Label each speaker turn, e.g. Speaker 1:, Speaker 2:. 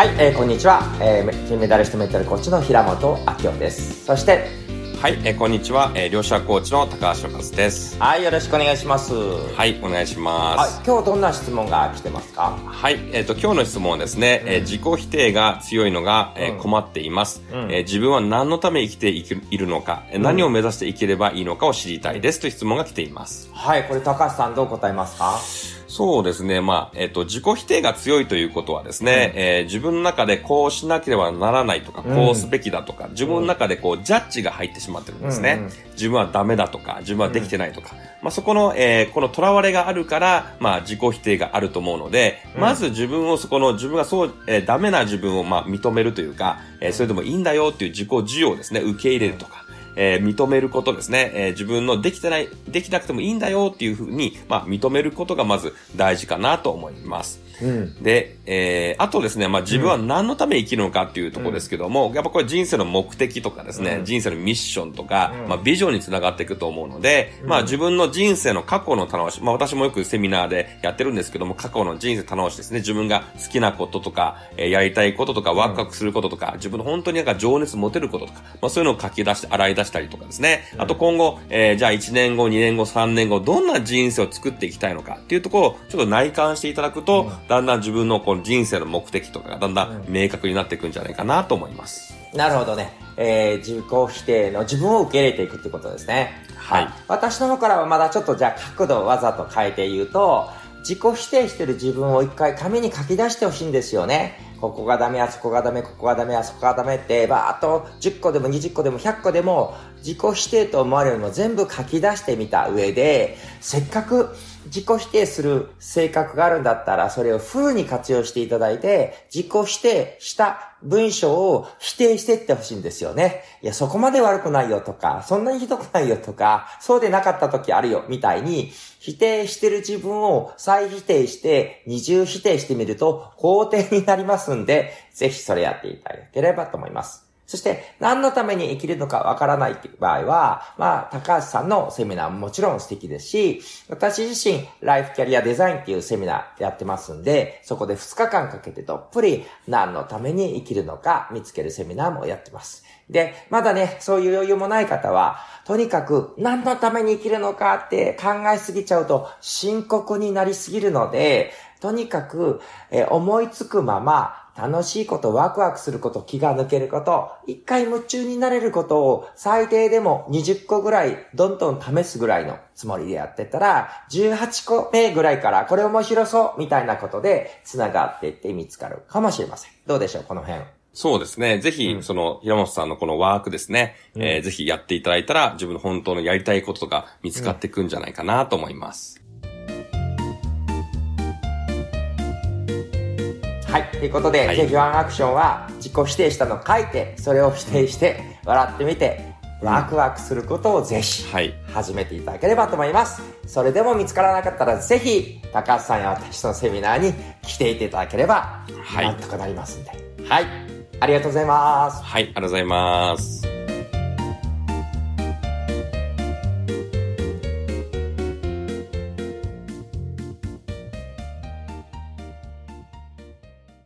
Speaker 1: はい、えー、こんにちは、えー、金メダリストメンタルコーチの平本明夫です。そして
Speaker 2: はい、えー、こんにちは、えー、両者コーチの高橋和です。
Speaker 1: はいよろしくお願いします。
Speaker 2: はいお願いします。
Speaker 1: はい、今日どんな質問が来てますか？
Speaker 2: はい、えっ、ー、と今日の質問はですね、うん、えー、自己否定が強いのが、えー、困っています、うん、えー、自分は何のため生きているのか、うん、何を目指して生きればいいのかを知りたいですという質問が来ています。
Speaker 1: はいこれ高橋さんどう答えますか？
Speaker 2: そうですね。まあ、えっ、と、自己否定が強いということはですね、うん、えー、自分の中でこうしなければならないとか、こうすべきだとか、自分の中でこう、ジャッジが入ってしまってるんですね。うんうん、自分はダメだとか、自分はできてないとか。まあ、そこの、えー、この囚われがあるから、まあ、自己否定があると思うので、まず自分をそこの、自分がそう、えー、ダメな自分を、まあ、認めるというか、えー、それでもいいんだよっていう自己需要ですね、受け入れるとか。えー、認めることですね、えー、自分のできてない、できなくてもいいんだよっていうふうに、まあ、認めることがまず大事かなと思います。うん、で、えー、あとですね、まあ、自分は何のため生きるのかっていうところですけども、うん、やっぱこれ人生の目的とかですね、うん、人生のミッションとか、まあ、ビジョンにつながっていくと思うので、まあ、自分の人生の過去の楽し、まあ、私もよくセミナーでやってるんですけども、過去の人生楽しですね、自分が好きなこととか、えー、やりたいこととか、ワクワクすることとか、自分の本当になんか情熱持てることとか、まあ、そういうのを書き出して、洗い出したりとかですね、あと今後、えー、じゃあ1年後、2年後、3年後、どんな人生を作っていきたいのかっていうところを、ちょっと内観していただくと、だんだん自分のこの人生の目的とかがだんだん明確になっていくんじゃないかなと思います。
Speaker 1: なるほどね。えー、自己否定の自分を受け入れていくってことですね。はい。私の方からはまだちょっとじゃあ角度をわざと変えて言うと、自己否定してる自分を一回紙に書き出してほしいんですよね。ここがダメ、あそこがダメ、ここがダメ、あそこがダメって、ばーっと10個でも20個でも100個でも自己否定と思われるのも全部書き出してみた上で、せっかく自己否定する性格があるんだったら、それをフルに活用していただいて、自己否定した文章を否定していってほしいんですよね。いや、そこまで悪くないよとか、そんなにひどくないよとか、そうでなかった時あるよ、みたいに、否定してる自分を再否定して、二重否定してみると、肯定になりますんで、ぜひそれやっていただければと思います。そして、何のために生きるのかわからないっていう場合は、まあ、高橋さんのセミナーももちろん素敵ですし、私自身、ライフキャリアデザインっていうセミナーやってますんで、そこで2日間かけてどっぷり何のために生きるのか見つけるセミナーもやってます。で、まだね、そういう余裕もない方は、とにかく何のために生きるのかって考えすぎちゃうと深刻になりすぎるので、とにかく、え思いつくまま楽しいこと、ワクワクすること、気が抜けること、一回夢中になれることを最低でも20個ぐらいどんどん試すぐらいのつもりでやってたら、18個目ぐらいからこれ面白そうみたいなことで繋がっていって見つかるかもしれません。どうでしょうこの辺。
Speaker 2: そうですね。ぜひ、その、平本さんのこのワークですね、うん、えー、ぜひやっていただいたら、自分の本当のやりたいことが見つかっていくんじゃないかなと思います。
Speaker 1: はい。ということで、はい、ぜひワンアクションは自己否定したのを書いて、それを否定して笑ってみて、ワクワクすることをぜひ始めていただければと思います。それでも見つからなかったらぜひ高橋さんや私のセミナーに来ていていただければ、なんとかなりますんで。はい。ありがとうございます。
Speaker 2: はい、ありがとうございます。